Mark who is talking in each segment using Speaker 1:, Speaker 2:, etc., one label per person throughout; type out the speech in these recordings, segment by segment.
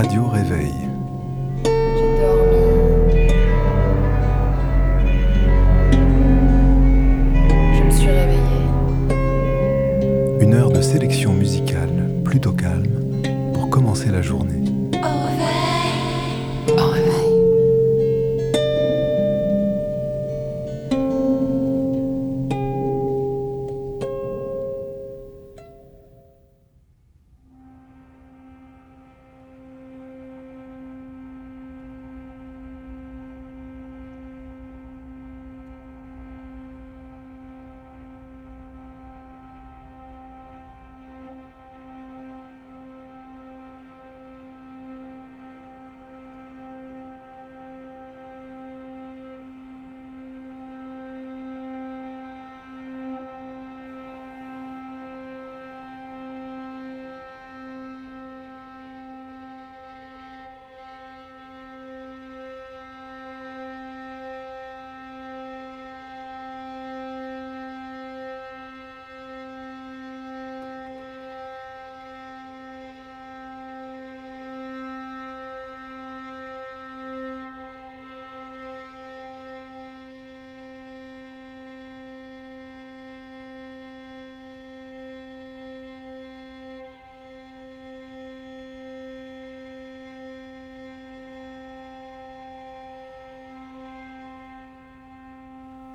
Speaker 1: Radio Réveil.
Speaker 2: J'ai dormi. Je me suis réveillée.
Speaker 1: Une heure de sélection musicale plutôt calme pour commencer la journée.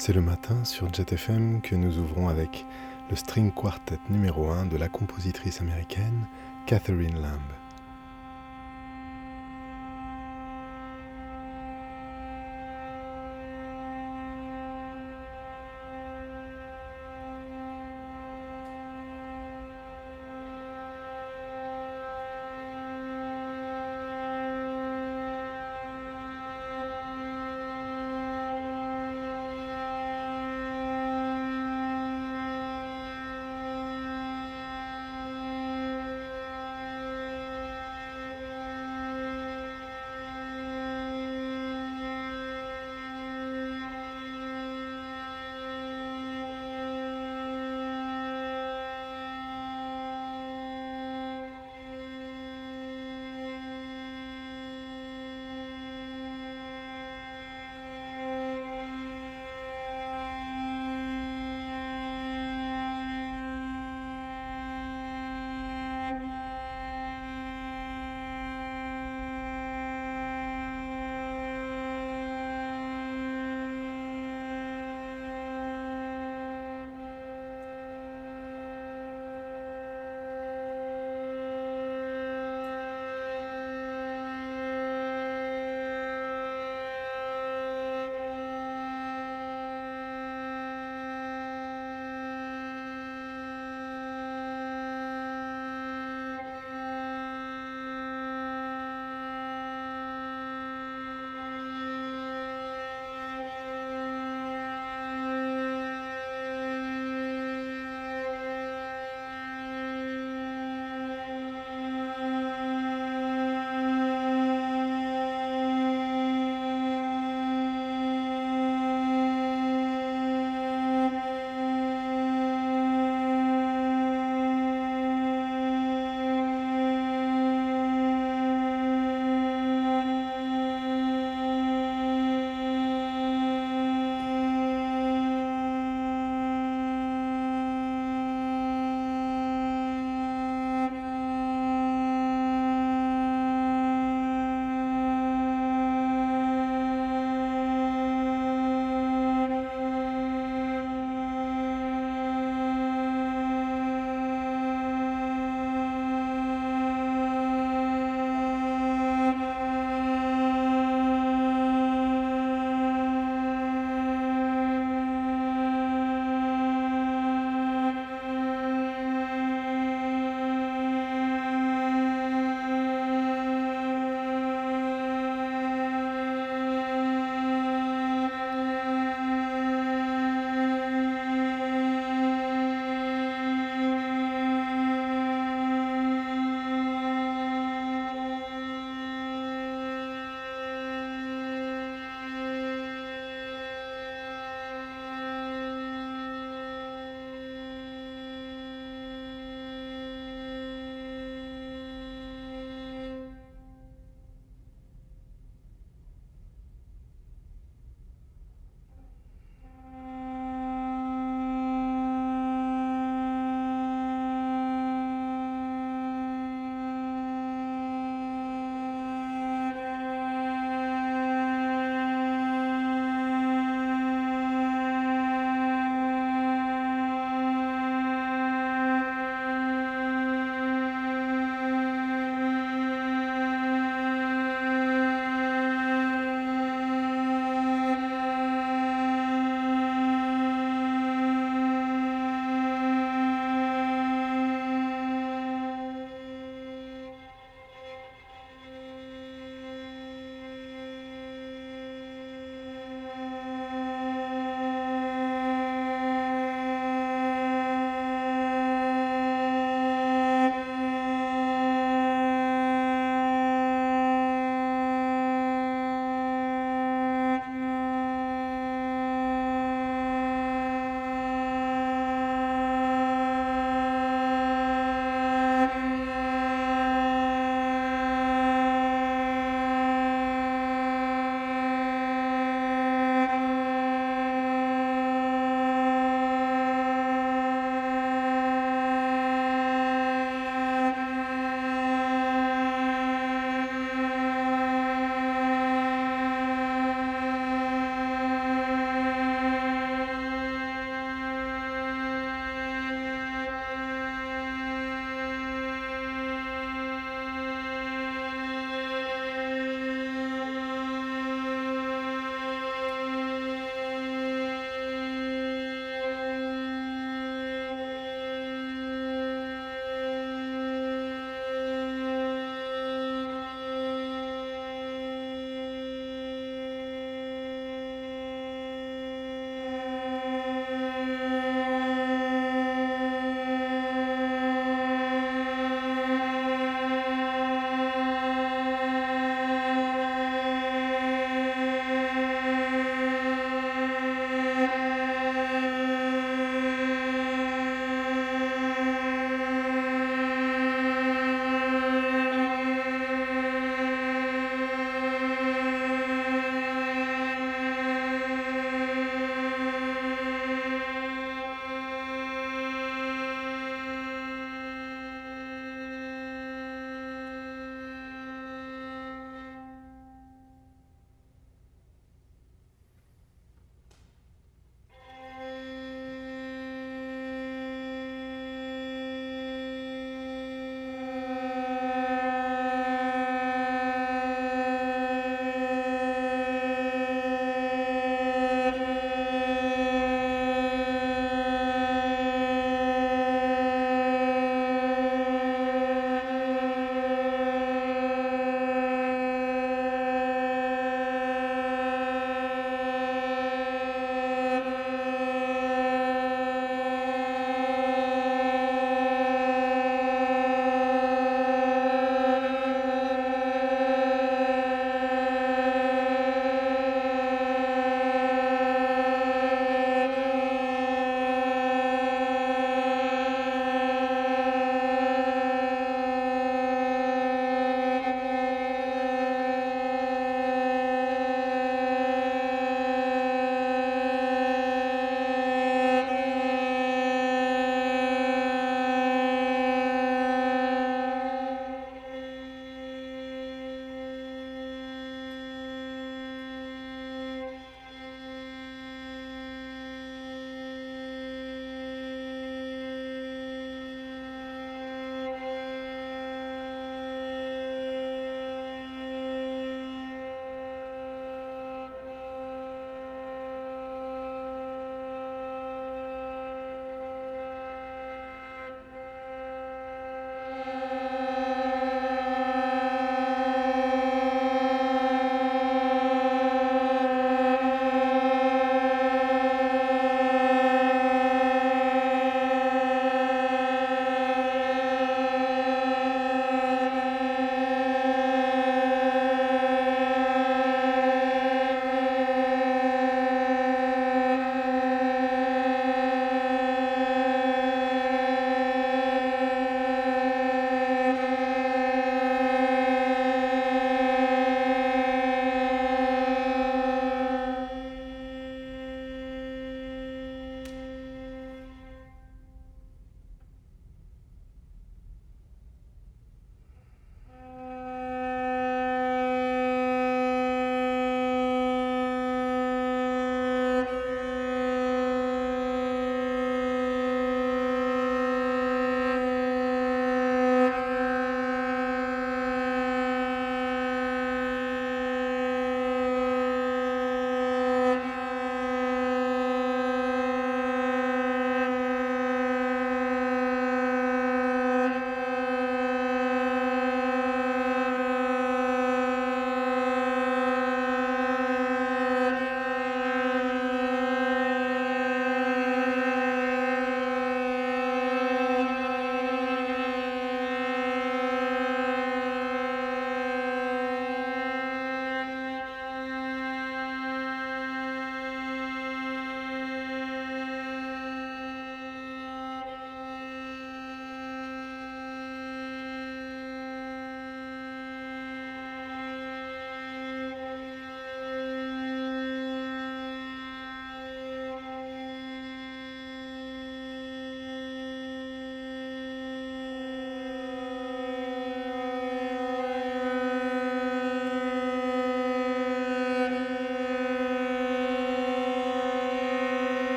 Speaker 1: C'est le matin sur Jet FM que nous ouvrons avec le string quartet numéro 1 de la compositrice américaine Catherine Lamb.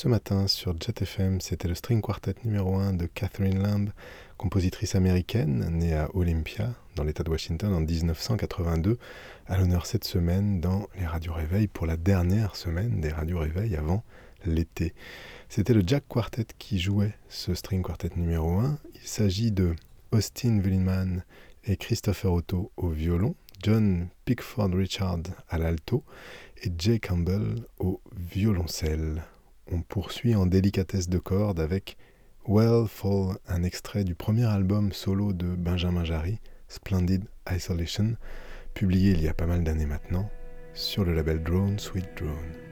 Speaker 1: Ce matin sur Jet FM, c'était le string quartet numéro 1 de Catherine Lamb, compositrice américaine née à Olympia, dans l'État de Washington en 1982, à l'honneur cette semaine dans les radios réveils pour la dernière semaine des radios réveils avant l'été. C'était le Jack Quartet qui jouait ce string quartet numéro 1. Il s'agit de Austin Willman et Christopher Otto au violon, John Pickford Richard à l'alto et Jay Campbell au violoncelle. On poursuit en délicatesse de cordes avec Well Fall, un extrait du premier album solo de Benjamin Jarry, Splendid Isolation, publié il y a pas mal d'années maintenant, sur le label Drone Sweet Drone.